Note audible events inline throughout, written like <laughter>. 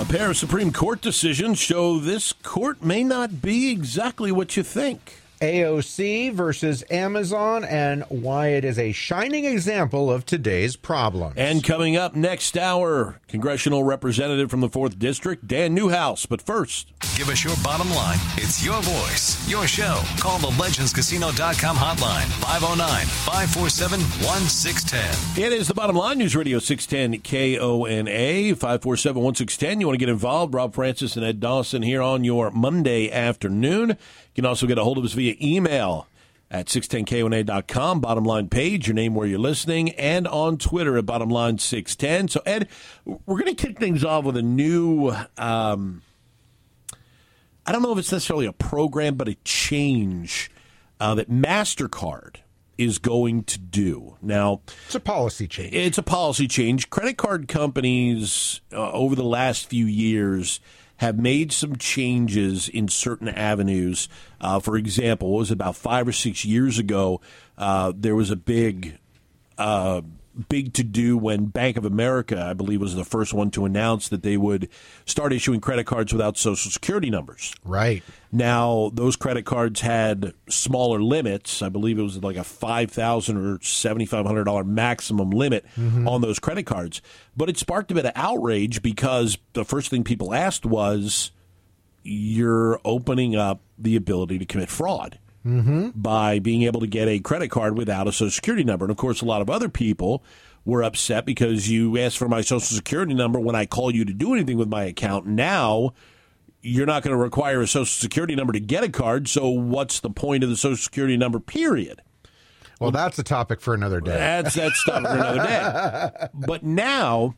A pair of Supreme Court decisions show this court may not be exactly what you think. AOC versus Amazon and why it is a shining example of today's problems. And coming up next hour, congressional representative from the 4th District, Dan Newhouse. But first, Give us your bottom line. It's your voice, your show. Call the legendscasino.com hotline 509 547 1610. it is the bottom line, News Radio 610 KONA 547 1610. You want to get involved? Rob Francis and Ed Dawson here on your Monday afternoon. You can also get a hold of us via email at 610kona.com, bottom line page, your name where you're listening, and on Twitter at bottom line 610. So, Ed, we're going to kick things off with a new. Um, I don't know if it's necessarily a program, but a change uh, that MasterCard is going to do. Now, it's a policy change. it's a policy change. Credit card companies uh, over the last few years have made some changes in certain avenues. Uh, for example, it was about five or six years ago. Uh, there was a big, uh, big to do when Bank of America, I believe, was the first one to announce that they would start issuing credit cards without social security numbers. right. Now, those credit cards had smaller limits. I believe it was like a five thousand or seventy five hundred dollar maximum limit mm-hmm. on those credit cards. But it sparked a bit of outrage because the first thing people asked was, "You're opening up the ability to commit fraud." Mm-hmm. by being able to get a credit card without a social security number. And of course, a lot of other people were upset because you asked for my social security number when I call you to do anything with my account. Now you're not going to require a social security number to get a card. So what's the point of the social security number? Period. Well, that's a topic for another day. That's that's stuff for another day. <laughs> But now,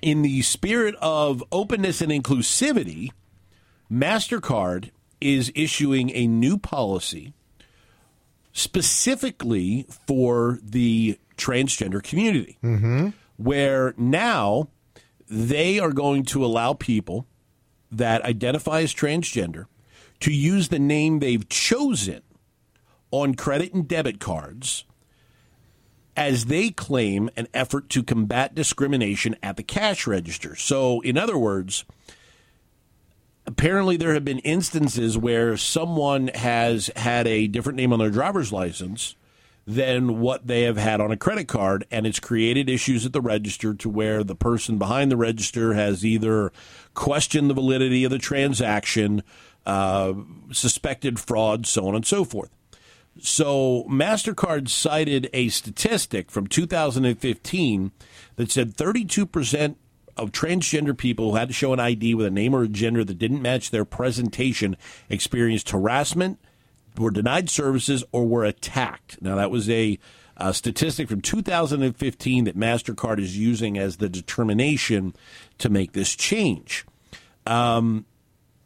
in the spirit of openness and inclusivity, Mastercard is issuing a new policy specifically for the transgender community, mm-hmm. where now they are going to allow people that identify as transgender to use the name they've chosen on credit and debit cards as they claim an effort to combat discrimination at the cash register. So, in other words, apparently there have been instances where someone has had a different name on their driver's license than what they have had on a credit card, and it's created issues at the register to where the person behind the register has either questioned the validity of the transaction, uh, suspected fraud, so on and so forth. So MasterCard cited a statistic from 2015 that said 32% of transgender people who had to show an ID with a name or a gender that didn't match their presentation experienced harassment, were denied services, or were attacked. Now, that was a, uh statistic from 2015 that MasterCard is using as the determination to make this change. Um,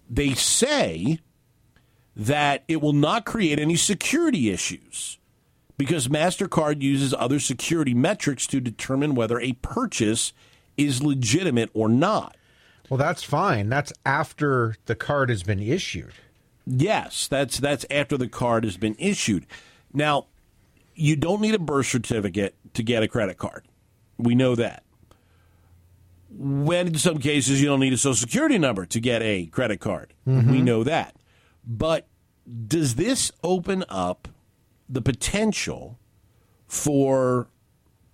they say that it will not create any security issues because MasterCard uses other security metrics to determine whether a purchase is legitimate or not. Well, that's fine. That's after the card has been issued. Yes, that's that's after the card has been issued. Now, you don't need a birth certificate to get a credit card. We know that. When in some cases you don't need a social security number to get a credit card. Mm-hmm. We know that. But does this open up the potential for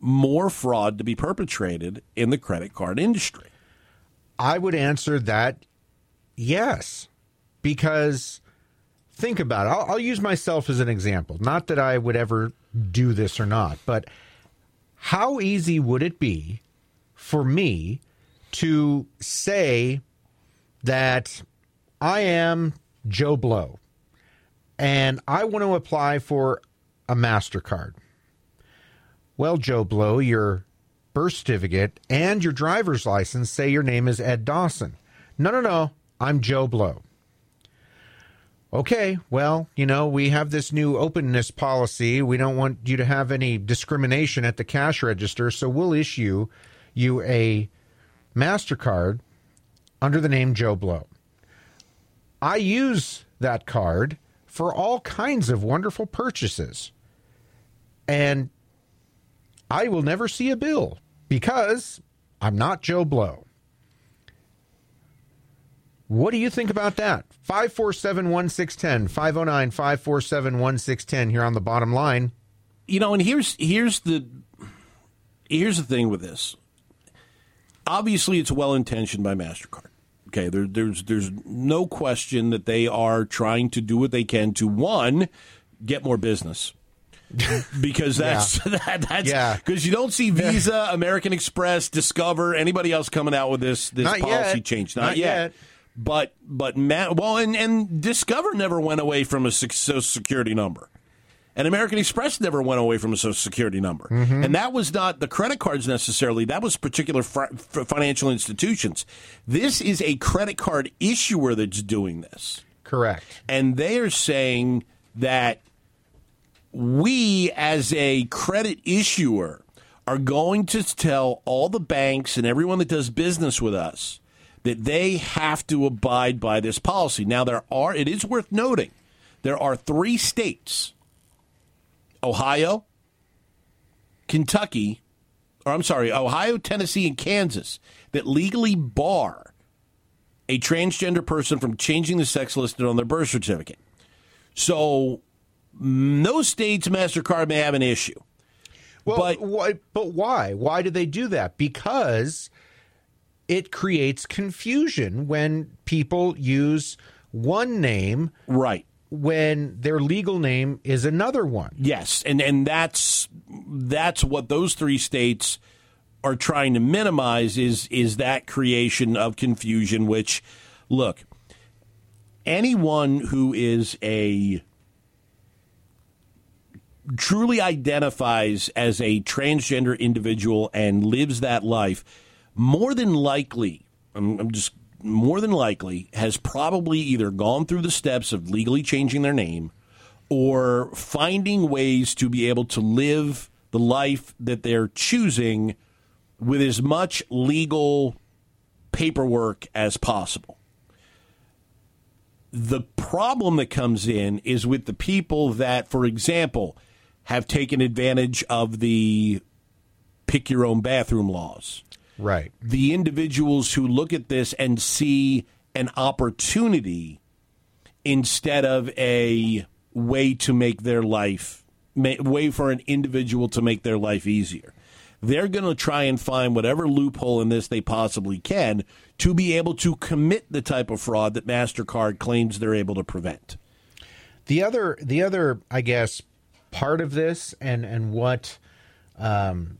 more fraud to be perpetrated in the credit card industry? I would answer that yes, because think about it. I'll, I'll use myself as an example. Not that I would ever do this or not, but how easy would it be for me to say that I am Joe Blow and I want to apply for a MasterCard? Well, Joe Blow, your birth certificate and your driver's license say your name is Ed Dawson. No, no, no. I'm Joe Blow. okay, well, you know, we have this new openness policy. We don't want you to have any discrimination at the cash register, so we'll issue you a MasterCard under the name Joe Blow. I use that card for all kinds of wonderful purchases. And I will never see a bill because I'm not Joe Blow. What do you think about that? 547 1610, 509 547 1610 here on the bottom line. You know, and here's here's the here's the thing with this. Obviously, it's well intentioned by Mastercard. Okay, there, there's there's no question that they are trying to do what they can to one get more business because that's yeah. <laughs> that, that's yeah. because you don't see Visa, American Express, Discover, anybody else coming out with this this Not policy yet. change. Not, yet. But but Matt, well, and and Discover never went away from a social security number. And American Express never went away from a social security number. Mm-hmm. And that was not the credit cards necessarily. That was particular fr- financial institutions. This is a credit card issuer that's doing this. Correct. And they are saying that we, as a credit issuer, are going to tell all the banks and everyone that does business with us that they have to abide by this policy. Now, there are, it is worth noting, there are three states Ohio, Kentucky, or I'm sorry, Ohio, Tennessee, and Kansas that legally bar a transgender person from changing the sex listed on their birth certificate. So, those states, MasterCard may have an issue. Well, But- why, but why? Why do they do that? Because it creates confusion when people use one name Right. when their legal name is another one. Yes, and and that's that's what those three states are trying to minimize is is that creation of confusion which look anyone who is a truly identifies as a transgender individual and lives that life more than likely I'm, I'm just more than likely has probably either gone through the steps of legally changing their name or finding ways to be able to live the life that they're choosing with as much legal paperwork as possible. The problem that comes in is with the people that, for example, have taken advantage of the pick your own bathroom laws. Right. the individuals who look at this and see an opportunity instead of a way to make their life way for an individual to make their life easier. They're going to try and find whatever loophole in this they possibly can to be able to commit the type of fraud that mastercard claims they're able to prevent. The other, the other, I guess, part of this, and and what um,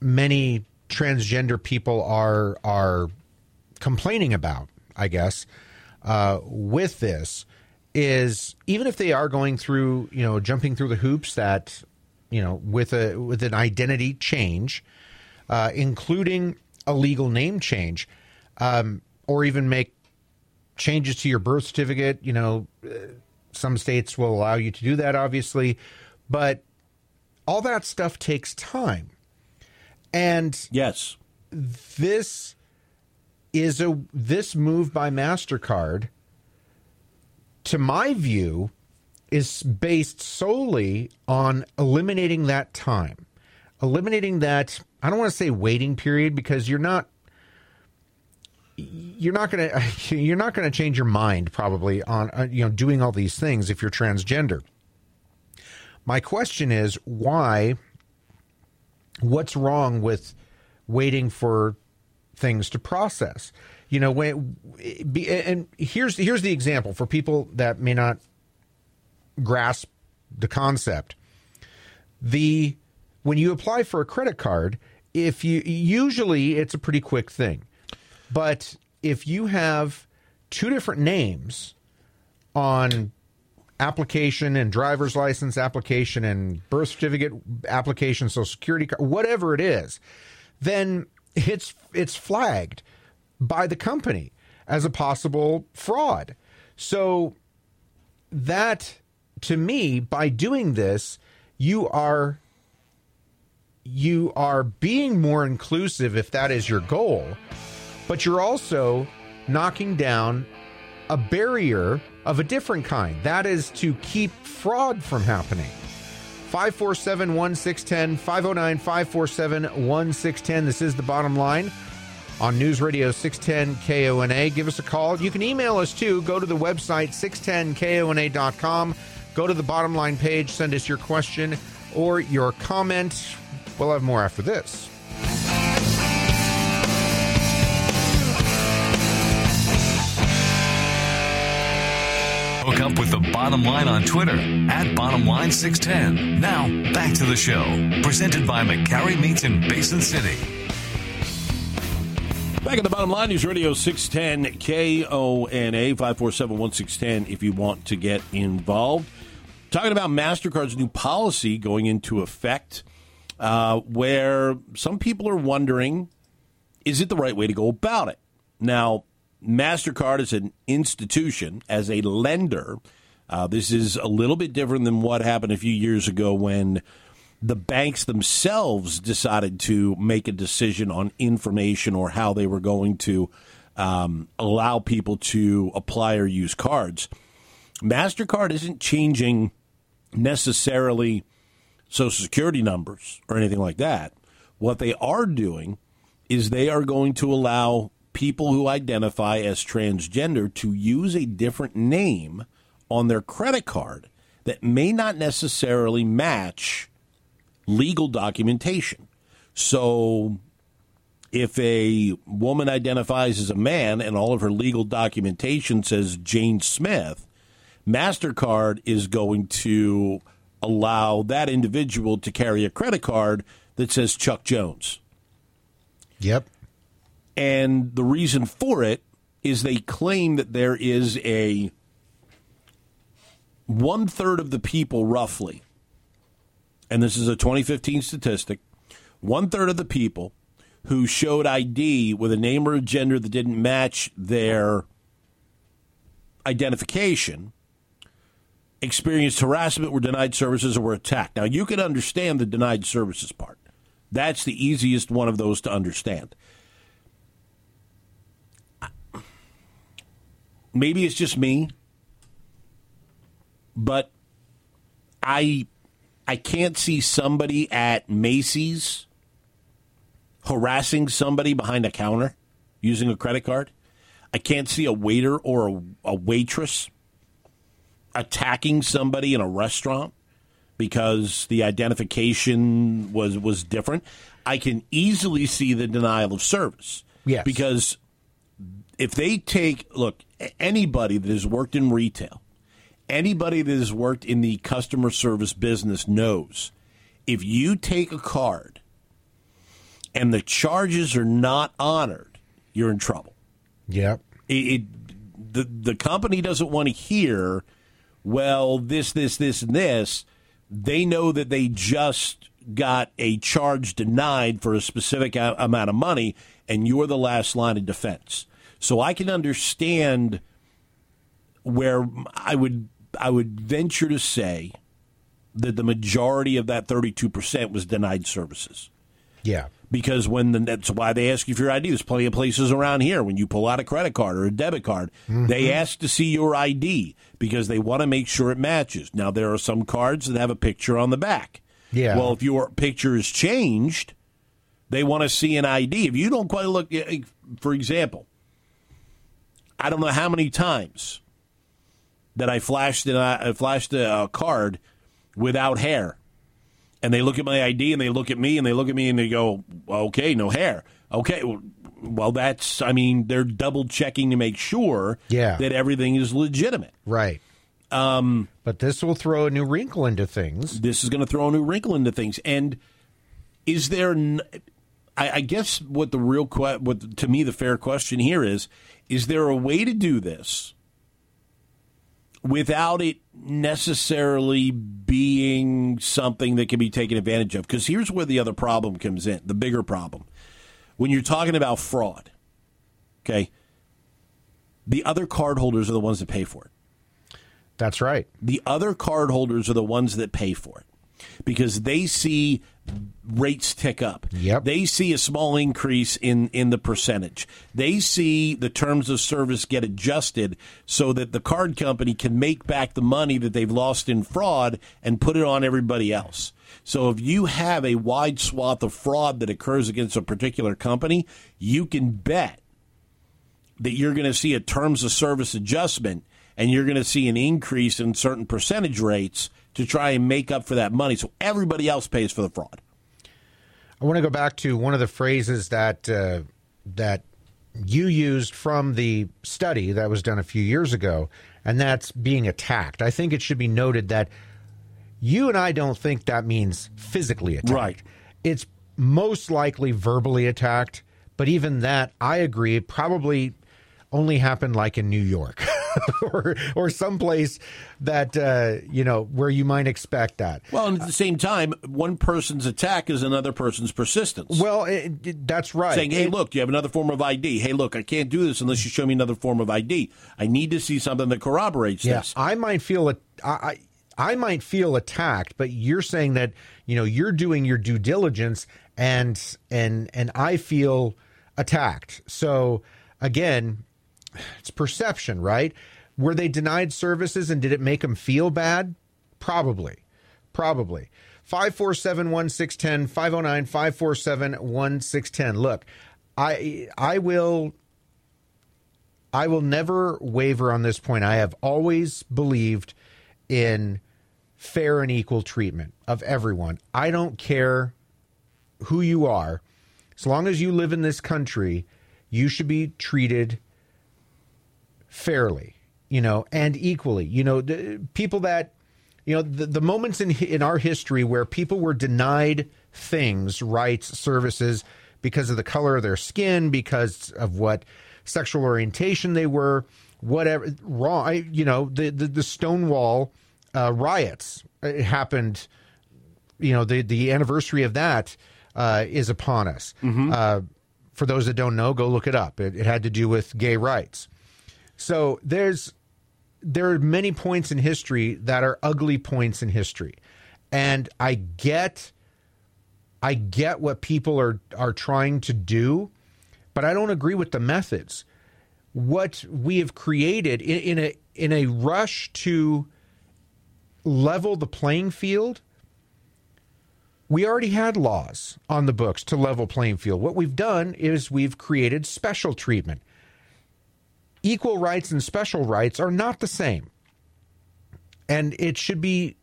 many transgender people are are complaining about, I guess, uh, with this is even if they are going through, you know, jumping through the hoops that, you know, with a with an identity change, uh, including a legal name change, um, or even make changes to your birth certificate, you know, uh, some states will allow you to do that, obviously, but all that stuff takes time. And yes this is a this move by Mastercard to my view is based solely on eliminating that time. Eliminating that I don't want to say waiting period because you're not you're not going <laughs> to you're not going to change your mind probably on uh, you know doing all these things if you're transgender. My question is why what's wrong with waiting for things to process? You know when be, and here's here's the example for people that may not grasp the concept. The when you apply for a credit card if you usually it's a pretty quick thing but if you have two different names on application and driver's license application and birth certificate application, social security card, whatever it is, then it's it's flagged by the company as a possible fraud. So that to me, by doing this, you are you are being more inclusive if that is your goal, but you're also knocking down a barrier of a different kind. That is to keep fraud from happening. 547 1610, 509 547 1610. This is the bottom line on News Radio 610 KONA. Give us a call. You can email us too. Go to the website 610KONA.com. Go to the bottom line page, send us your question or your comment. We'll have more after this. Hook up with the bottom line on Twitter at bottomline610. Now, back to the show. Presented by McCarry Meats in Basin City. Back at the bottom line, News Radio 610 KONA 547 1610 if you want to get involved. Talking about MasterCard's new policy going into effect, uh, where some people are wondering is it the right way to go about it? Now, MasterCard is an institution, as a lender, uh, this is a little bit different than what happened a few years ago when the banks themselves decided to make a decision on information or how they were going to um, allow people to apply or use cards. MasterCard isn't changing necessarily social security numbers or anything like that. What they are doing is they are going to allow people who identify as transgender to use a different name on their credit card that may not necessarily match legal documentation. So if a woman identifies as a man and all of her legal documentation says Jane Smith, MasterCard is going to allow that individual to carry a credit card that says Chuck Jones. Yep. And the reason for it is they claim that there is a one third of the people, roughly, and this is a 2015 statistic, one third of the people who showed ID with a name or a gender that didn't match their identification experienced harassment, were denied services, or were attacked. Now, you can understand the denied services part. That's the easiest one of those to understand. Maybe it's just me, but I I can't see somebody at Macy's harassing somebody behind a counter using a credit card. I can't see a waiter or a, a waitress attacking somebody in a restaurant because the identification was was different. I can easily see the denial of service. Yes. Because if they take look anybody that has worked in retail, anybody that has worked in the customer service business knows if you take a card and the charges are not honored, you're in trouble. Yep. It, it the the company doesn't want to hear, well, this, this, this, and this. They know that they just got a charge denied for a specific amount of money, and you're the last line of defense. So I can understand where I would I would venture to say that the majority of that 32% was denied services Yeah. because when the, that's why they ask you for your ID. There's plenty of places around here when you pull out a credit card or a debit card, they mm-hmm. ask to see your ID because they want to make sure it matches. Now there are some cards that have a picture on the back. Yeah. Well, if your picture is changed, they want to see an ID. If you don't quite look, eh, eh, for example, I don't know how many times that I flashed an, I flashed a, a card without hair and they look at my ID and they look at me and they look at me and they go, okay, no hair. Okay, well, well that's, I mean, they're double checking to make sure Yeah. that everything is legitimate. Right. Um, but this will throw a new wrinkle into things. This is going to throw a new wrinkle into things. And is there, n- I, I guess what the real, que- what to me the fair question here is, is there a way to do this without it necessarily being something that can be taken advantage of. Because here's where the other problem comes in the bigger problem. When you're talking about fraud, okay, the other cardholders are the ones that pay for it. That's right. The other cardholders are the ones that pay for it because they see rates tick up. Yep. They see a small increase in, in the percentage. They see the terms of service get adjusted so that the card company can make back the money that they've lost in fraud and put it on everybody else. So if you have a wide swath of fraud that occurs against a particular company, you can bet that you're going to see a terms of service adjustment and you're going to see an increase in certain percentage rates to try and make up for that money. So everybody else pays for the fraud. I want to go back to one of the phrases that uh, that you used from the study that was done a few years ago, and that's being attacked. I think it should be noted that you and I don't think that means physically attacked. Right. It's most likely verbally attacked, but even that, I agree, probably only happened like in New York <laughs> <laughs> or or someplace that uh, you know where you might expect that. Well, and at the same time, one person's attack is another person's persistence. Well, it, it- that's right. saying, "Hey, It- look, do you have another form of ID? Hey, look, I can't do this unless you show me another form of ID. I need to see something that corroborates Yeah, this." I might feel it. I, I I might feel attacked, but you're saying that you know you're doing your due diligence, and and and I feel attacked. So again, it's perception, right? Were they denied services, and did it make them feel bad? Probably, probably. 547 1610 509 547 1610. Look, I I will I will never waver on this point. I have always believed in fair and equal treatment of everyone. I don't care who you are. As long as you live in this country, you should be treated fairly, you know, and equally. You know, the people that you know, the, the moments in in our history where people were denied things, rights, services because of the color of their skin, because of what sexual orientation they were, whatever wrong. I, you know, the the, the Stonewall uh, riots it happened. You know, the the anniversary of that uh, is upon us. Uh, for those that don't know, go look it up. It, it had to do with gay rights. So there's there are many points in history that are ugly points in history. And I get I get what people are are trying to do, but I don't agree with the methods. What we have created in, in a in a rush to level the playing field, we already had laws on the books to level playing field. What we've done is we've created special treatment equal rights and special rights are not the same. And it should be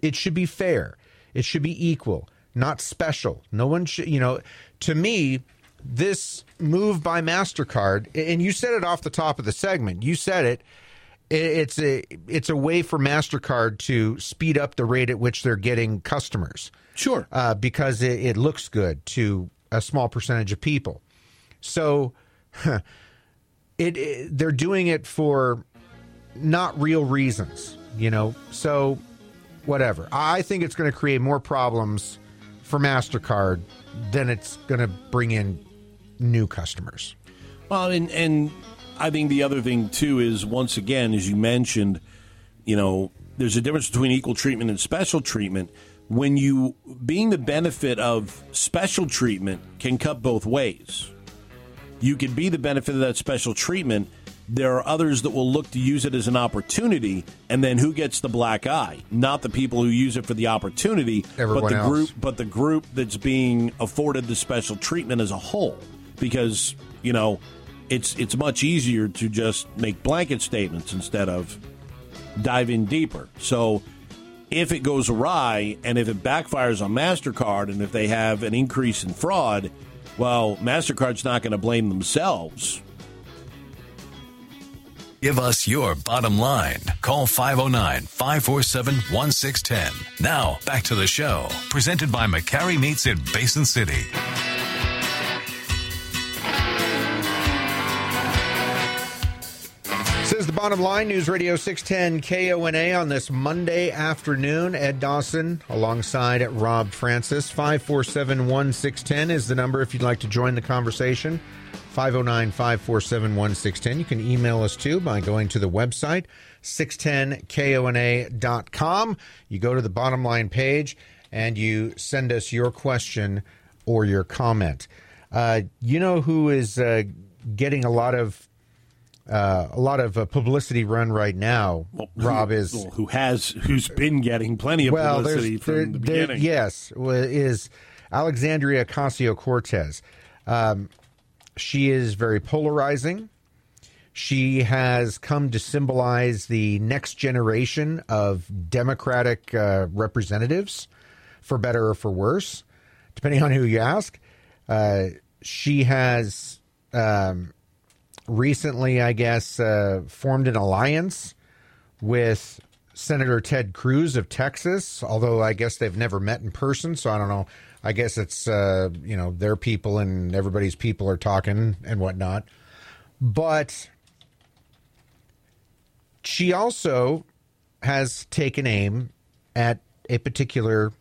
it should be fair. It should be equal, not special. No one should, you know, to me this move by Mastercard and you said it off the top of the segment. You said it it's a it's a way for Mastercard to speed up the rate at which they're getting customers Sure. uh, because it, it looks good to a small percentage of people. So <laughs> it, it they're doing it for not real reasons, you know. So whatever. I think it's going to create more problems for Mastercard than it's going to bring in new customers. Well, and and I think the other thing too is once again, as you mentioned, you know, there's a difference between equal treatment and special treatment. When you being the benefit of special treatment can cut both ways. You could be the benefit of that special treatment. There are others that will look to use it as an opportunity, and then who gets the black eye? Not the people who use it for the opportunity, Everyone but the else. group but the group that's being afforded the special treatment as a whole because you know it's it's much easier to just make blanket statements instead of dive in deeper so if it goes awry and if it backfires on mastercard and if they have an increase in fraud well mastercard's not going to blame themselves Give us your bottom line. Call 509 547 1610. Now, back to the show. Presented by McCarry Meats in Basin City. This is the bottom line News Radio 610 KONA on this Monday afternoon. Ed Dawson alongside Rob Francis. 547 1610 is the number if you'd like to join the conversation. 509 547 1610. You can email us too by going to the website 610kona.com. You go to the bottom line page and you send us your question or your comment. Uh, you know who is uh, getting a lot of uh, a lot of uh, publicity run right now. Well, Rob who, is who has who's been getting plenty of well, publicity from there- the there- beginning. yes, is Alexandria Ocasio Cortez. Um, she is very polarizing. She has come to symbolize the next generation of Democratic uh, representatives, for better or for worse, depending on who you ask. Uh, she has um, recently, I guess, uh, formed an alliance with Senator Ted Cruz of Texas, although I guess they've never met in person, so I don't know. I guess it's uh, you know their people and everybody's people are talking and whatnot. But she also has taken aim at a particular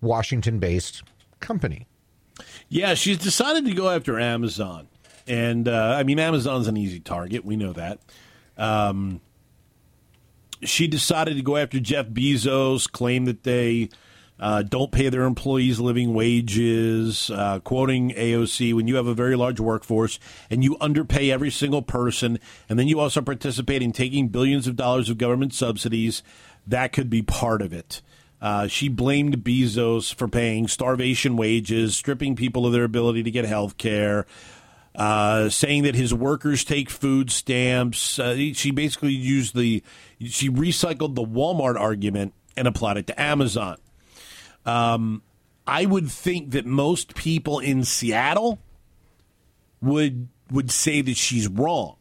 Washington-based company. Yeah, she's decided to go after Amazon. And, uh, I mean, Amazon's an easy target. We know that. Um, she decided to go after Jeff Bezos, claim that they uh, don't pay their employees living wages, uh, quoting AOC, when you have a very large workforce and you underpay every single person, and then you also participate in taking billions of dollars of government subsidies, that could be part of it. Uh, she blamed Bezos for paying starvation wages, stripping people of their ability to get health care, uh, saying that his workers take food stamps. Uh, she basically used the, she recycled the Walmart argument and applied it to Amazon. Um, I would think that most people in Seattle would would say that she's wrong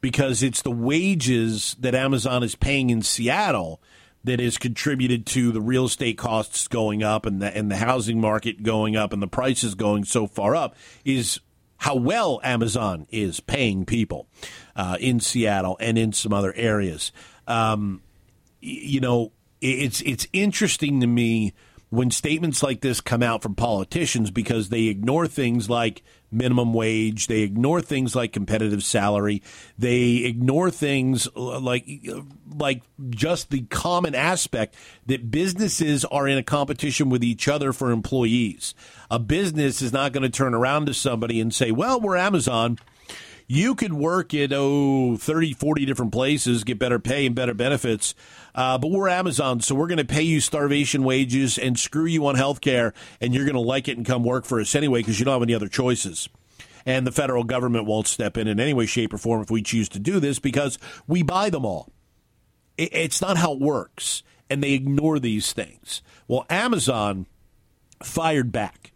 because it's the wages that Amazon is paying in Seattle that has contributed to the real estate costs going up and the and the housing market going up and the prices going so far up is how well Amazon is paying people uh, in Seattle and in some other areas. Um, you know, it's it's interesting to me when statements like this come out from politicians because they ignore things like minimum wage, they ignore things like competitive salary, they ignore things like like just the common aspect that businesses are in a competition with each other for employees. A business is not going to turn around to somebody and say, "Well, we're Amazon." You could work at oh 30 40 different places get better pay and better benefits. Uh, but we're amazon so we're going to pay you starvation wages and screw you on health care and you're going to like it and come work for us anyway because you don't have any other choices. And the federal government won't step in in any way shape or form if we choose to do this because we buy them all. It, it's not how it works and they ignore these things. Well amazon fired back.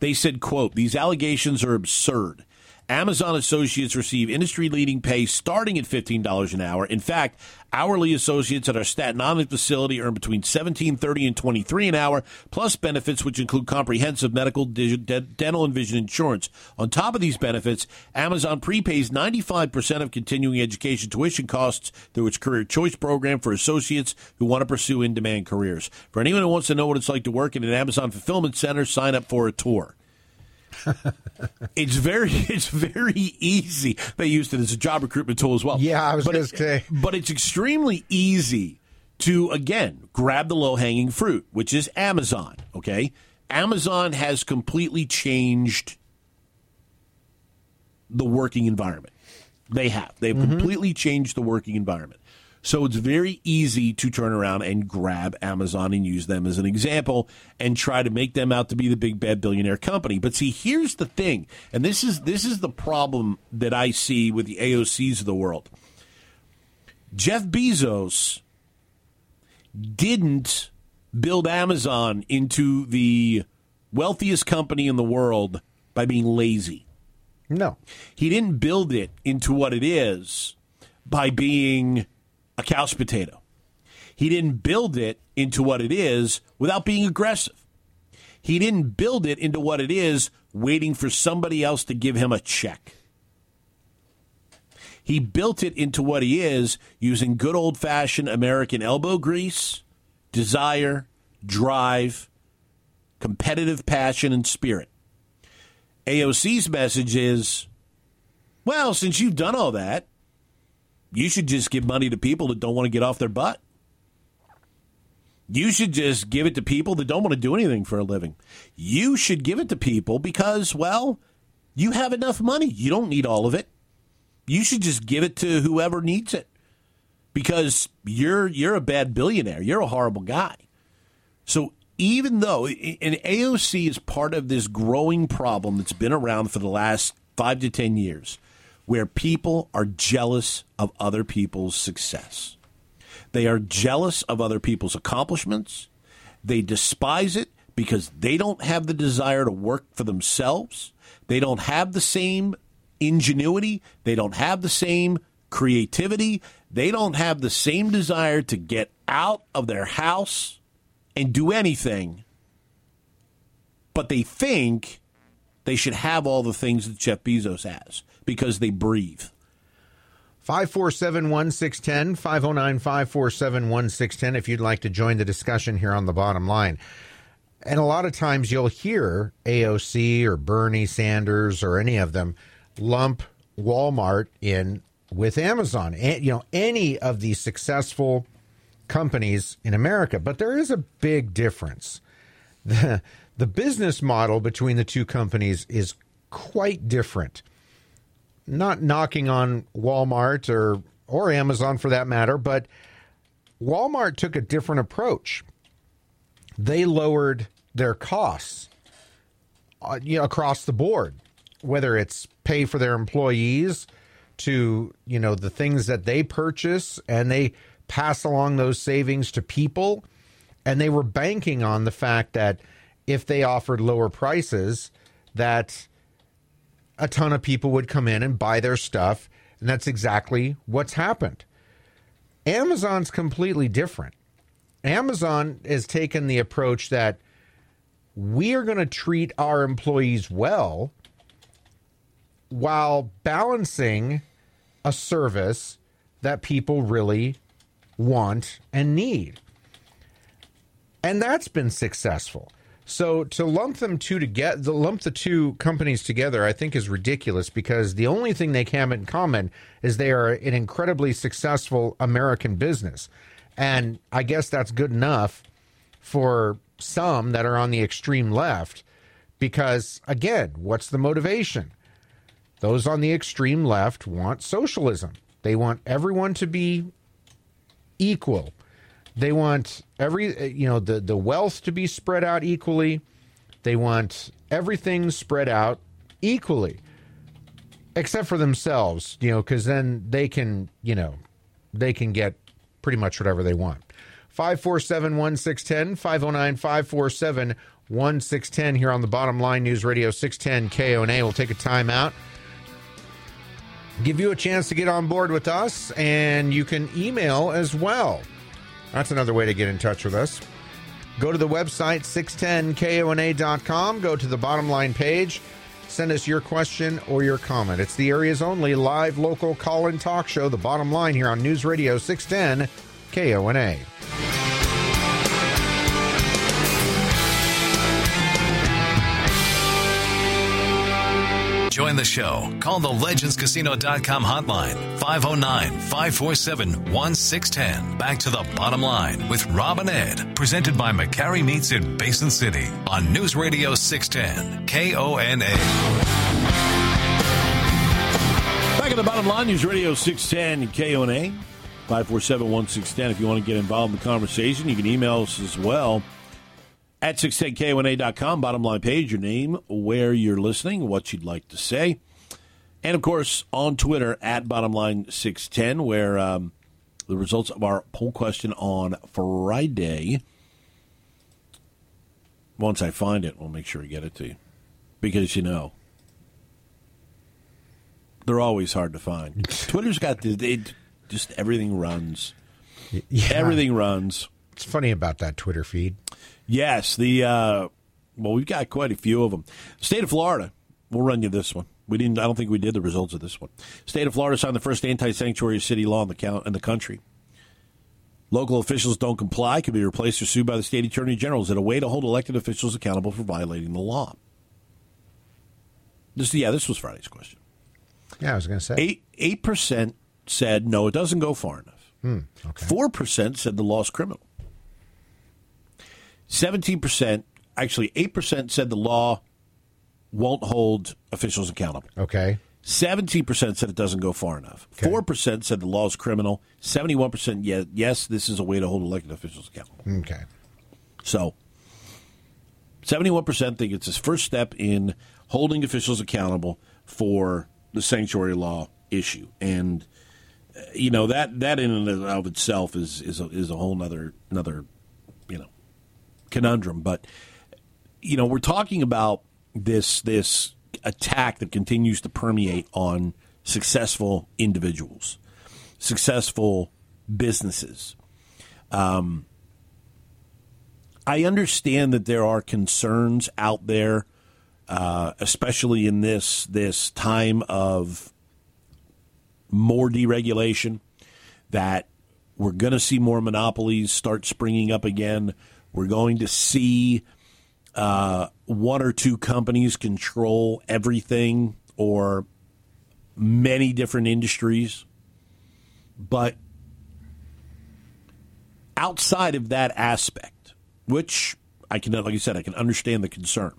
They said quote these allegations are absurd Amazon associates receive industry leading pay starting at $15 an hour. In fact, hourly associates at our Staten Island facility earn between $17.30 and 23 an hour, plus benefits which include comprehensive medical, dental, and vision insurance. On top of these benefits, Amazon prepays 95% of continuing education tuition costs through its Career Choice program for associates who want to pursue in demand careers. For anyone who wants to know what it's like to work in an Amazon fulfillment center, sign up for a tour <laughs> it's very <laughs> it's very easy. They used it as a job recruitment tool as well. Yeah, I was But gonna say. But it's extremely easy to again grab the low hanging fruit, which is Amazon. Okay, Amazon has completely changed the working environment. They have. They've mm-hmm. completely changed the working environment. So it's very easy to turn around and grab Amazon and use them as an example and try to make them out to be the big bad billionaire company. But see, here's the thing, and this is this is the problem that I see with the AOCs of the world. Jeff Bezos didn't build Amazon into the wealthiest company in the world by being lazy. No. He didn't build it into what it is by being a couch potato. He didn't build it into what it is without being aggressive. He didn't build it into what it is waiting for somebody else to give him a check. He built it into what he is using good old fashioned American elbow grease, desire, drive, competitive passion, and spirit. AOC's message is well, since you've done all that, You should just give money to people that don't want to get off their butt. You should just give it to people that don't want to do anything for a living. You should give it to people because, well, you have enough money. You don't need all of it. You should just give it to whoever needs it because you're you're a bad billionaire. You're a horrible guy. So even though an AOC is part of this growing problem that's been around for the last 5 to 10 years where people are jealous of other people's success. They are jealous of other people's accomplishments. They despise it because they don't have the desire to work for themselves. They don't have the same ingenuity. They don't have the same creativity. They don't have the same desire to get out of their house and do anything. But they think they should have all the things that Jeff Bezos has because they breathe. 547 1610, 509 547 1610, if you'd like to join the discussion here on the bottom line. And a lot of times you'll hear AOC or Bernie Sanders or any of them lump Walmart in with Amazon, and, you know, any of these successful companies in America. But there is a big difference. <laughs> The, the business model between the two companies is quite different not knocking on Walmart or or Amazon for that matter, but Walmart took a different approach. They lowered their costs uh, you know, across the board, whether it's pay for their employees to you know the things that they purchase, and they pass along those savings to people, and they were banking on the fact that if they offered lower prices, that a ton of people would come in and buy their stuff. And that's exactly what's happened. Amazon's completely different. Amazon has taken the approach that we are going to treat our employees well while balancing a service that people really want and need. And that's been successful. So to lump them two together, the lump the two companies together, I think is ridiculous because the only thing they have in common is they are an incredibly successful American business, and I guess that's good enough for some that are on the extreme left. Because again, what's the motivation? Those on the extreme left want socialism. They want everyone to be equal they want every uh, you know the the wealth to be spread out equally. They want everything spread out equally, except for themselves. You know, because then they can you know they can get pretty much whatever they want. 547 1610, 509 547 1610 here on the bottom line News Radio 610 KONA. We'll take a time out give you a chance to get on board with us, and you can email as well. That's another way to get in touch with us. Go to the website 610kona.com, go to the bottom line page, send us your question or your comment. It's the area's only live local call in talk show, The Bottom Line, here on News Radio 610 KONA. Join the show. Call the legendscasino.com hotline 509 547 1610. Back to the bottom line with Rob and Ed. Presented by McCarry Meats in Basin City on News Radio 610 KONA. Back at the bottom line, News Radio 610 KONA. 547 1610. If you want to get involved in the conversation, you can email us as well at 610kona.com, bottom line page, your name, where you're listening, what you'd like to say. And of course, on Twitter at bottomline610, where um, the results of our poll question on Friday, once I find it, we'll make sure we get it to you. Because, you know, they're always hard to find. <laughs> Twitter's got the, they, just everything runs. Yeah. Everything runs. It's funny about that Twitter feed. Yes, the uh, well, we've got quite a few of them. State of Florida. We'll run you this one. We didn't. I don't think we did the results of this one. State of Florida signed the first anti-sanctuary city law in the count in the country. Local officials don't comply could be replaced or sued by the state attorney general. Is it a way to hold elected officials accountable for violating the law? This, yeah, this was Friday's question. Yeah, I was going to say eight eight percent said no, it doesn't go far enough. Hmm, Four percent said the law is criminal. Seventeen percent, actually eight percent, said the law won't hold officials accountable. Okay. Seventeen percent said it doesn't go far enough. Four percent said the law is criminal. Seventy-one percent, yes, yes, this is a way to hold elected officials accountable. Okay. So, seventy-one percent think it's his first step in holding officials accountable for the sanctuary law issue, and uh, you know that that in and of itself is is a, is a whole other another you know conundrum. But you know we're talking about this this attack that continues to permeate on successful individuals, successful businesses. Um, I understand that there are concerns out there, uh, especially in this this time of more deregulation, that we're going to see more monopolies start springing up again. We're going to see uh, one or two companies control everything or many different industries. But outside of that aspect, which I can, like I said, I can understand the concern.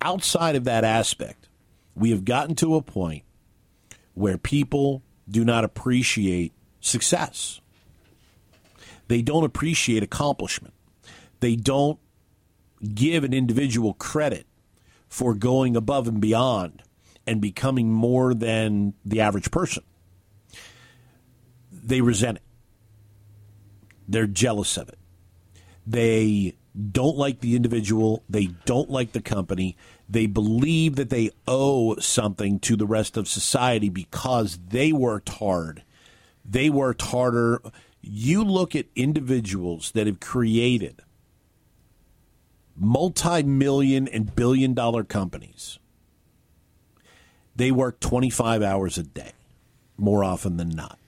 Outside of that aspect, we have gotten to a point where people do not appreciate success. They don't appreciate accomplishment. They don't give an individual credit for going above and beyond and becoming more than the average person. They resent it. They're jealous of it. They don't like the individual. They don't like the company. They believe that they owe something to the rest of society because they worked hard. They worked harder. You look at individuals that have created multi million and billion dollar companies. They work 25 hours a day, more often than not.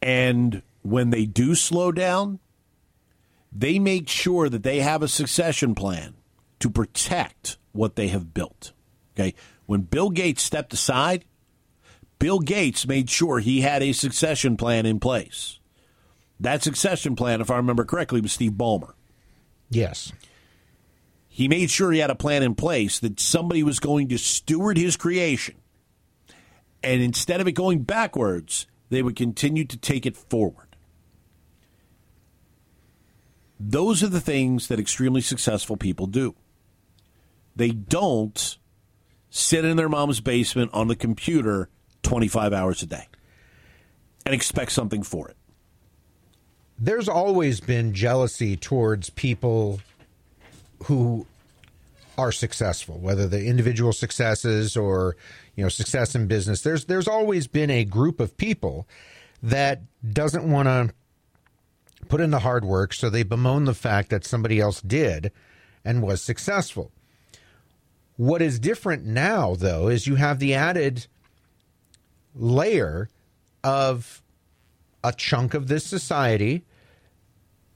And when they do slow down, they make sure that they have a succession plan to protect what they have built. Okay. When Bill Gates stepped aside, Bill Gates made sure he had a succession plan in place. That succession plan, if I remember correctly, was Steve Ballmer. Yes. He made sure he had a plan in place that somebody was going to steward his creation. And instead of it going backwards, they would continue to take it forward. Those are the things that extremely successful people do. They don't sit in their mom's basement on the computer 25 hours a day and expect something for it. There's always been jealousy towards people who are successful, whether the individual successes or you know success in business. There's there's always been a group of people that doesn't want to put in the hard work, so they bemoan the fact that somebody else did and was successful. What is different now, though, is you have the added layer of a chunk of this society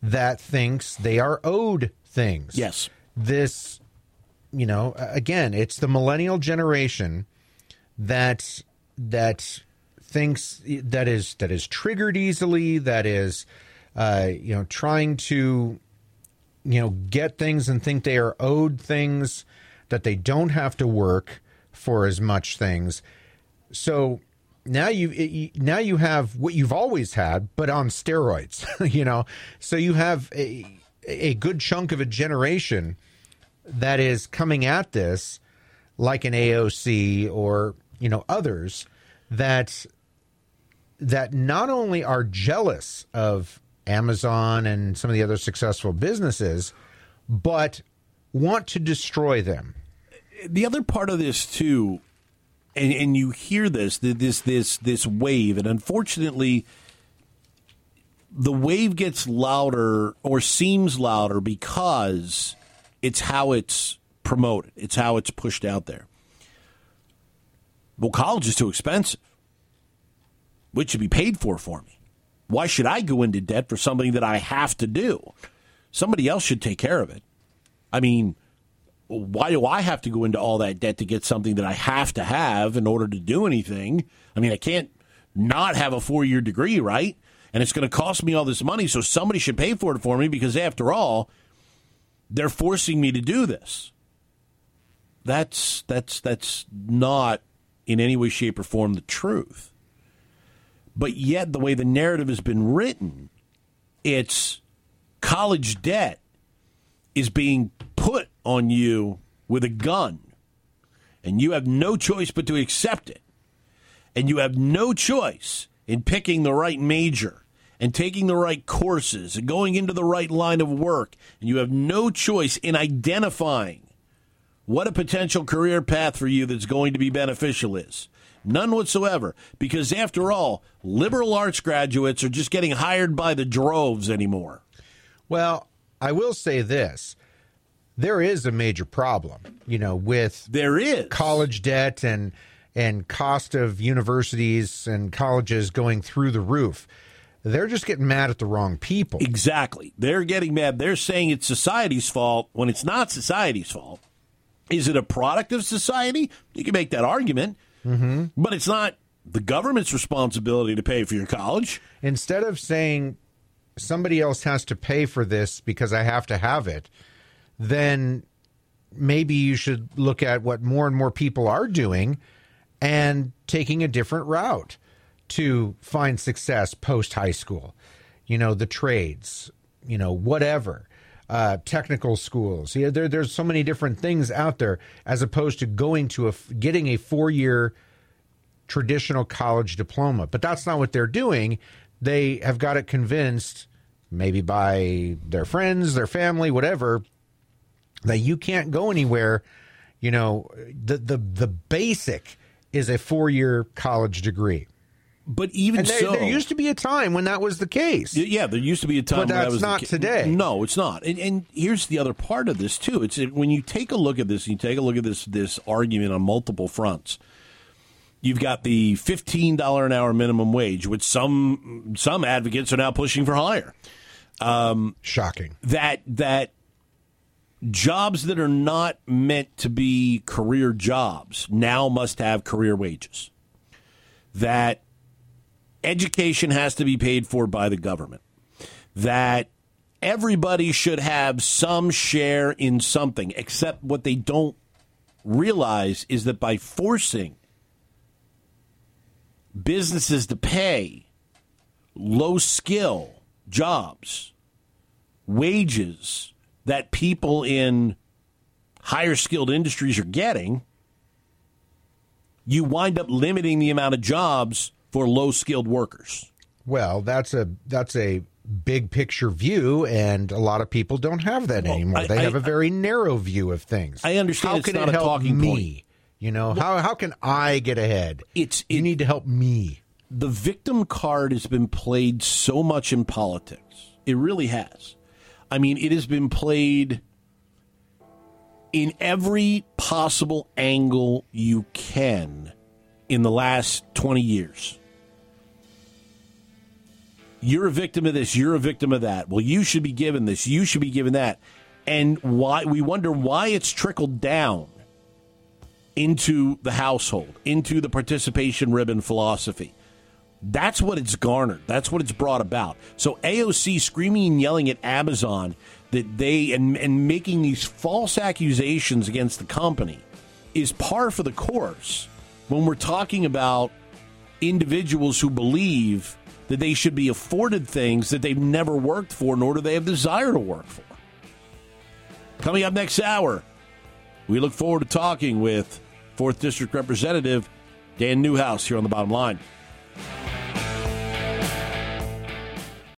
that thinks they are owed things. Yes. This, you know, again, it's the millennial generation that that thinks that is that is triggered easily, that is uh, you know, trying to you know, get things and think they are owed things that they don't have to work for as much things. So now you now you have what you've always had, but on steroids. <laughs> you know, so you have a a good chunk of a generation that is coming at this like an AOC or you know others that that not only are jealous of Amazon and some of the other successful businesses, but want to destroy them. The other part of this too and, and you hear this this this this wave, and unfortunately, the wave gets louder or seems louder because it's how it's promoted. It's how it's pushed out there. Well, college is too expensive. Which should be paid for for me? Why should I go into debt for something that I have to do? Somebody else should take care of it. I mean, why do I have to go into all that debt to get something that I have to have in order to do anything? I mean, I can't not have a four year degree, right? And it's going to cost me all this money, so somebody should pay for it for me because, after all, they're forcing me to do this. That's that's that's not in any way, shape, or form the truth. But yet, the way the narrative has been written, it's college debt is being put on you with a gun, and you have no choice but to accept it. And you have no choice in picking the right major and taking the right courses and going into the right line of work. And you have no choice in identifying what a potential career path for you that's going to be beneficial is. None whatsoever. Because after all, liberal arts graduates are just getting hired by the droves anymore. Well, I will say this. There is a major problem, you know, with There is. college debt and and cost of universities and colleges going through the roof. They're just getting mad at the wrong people. Exactly. They're getting mad. They're saying it's society's fault when it's not society's fault. Is it a product of society? You can make that argument. Mm-hmm. But it's not the government's responsibility to pay for your college. Instead of saying somebody else has to pay for this because I have to have it, then maybe you should look at what more and more people are doing and taking a different route to find success post high school. You know, the trades, you know, whatever. Uh, technical schools. Yeah, there, there's so many different things out there as opposed to going to a getting a four year traditional college diploma. But that's not what they're doing. They have got it convinced, maybe by their friends, their family, whatever, that you can't go anywhere. You know, the the the basic is a four year college degree. But even And there, so, there used to be a time when that was the case. Yeah, there used to be a time But when that that's was the not today. No, it's not. And, and here's the other part of this too. It's when you take a look at this, you take a look at this this argument on multiple fronts. You've got the fifteen dollar an hour minimum wage, which some some advocates are now pushing for higher. Um, Shocking. That that jobs that are not meant to be career jobs now must have career wages. That education has to be paid for by the government. That everybody should have some share in something, except what they don't realize is that by forcing businesses to pay low skill jobs, wages that people in higher skilled industries are getting, you wind up limiting the amount of jobs for low skilled workers. Well, that's a that's a big picture view, and a lot of people don't have that anymore. I- they I- have a very narrow view of things. I understand How it's can not it a help talking me? point. You know how how can I get ahead? It's you it- need to help me. the victim card has been played so much in politics. It really has. I mean, it has been played in every possible angle you can in the last 20 years. You're a victim of this, you're a victim of that. Well, you should be given this, you should be given that. And why we wonder why it's trickled down into the household, into the participation ribbon philosophy. That's what it's garnered. That's what it's brought about. So AOC screaming and yelling at Amazon that they and, and making these false accusations against the company is par for the course when we're talking about individuals who believe that they should be afforded things that they've never worked for nor do they have desire to work for. Coming up next hour, we look forward to talking with 4th District Representative Dan Newhouse here on the bottom line. Thank you.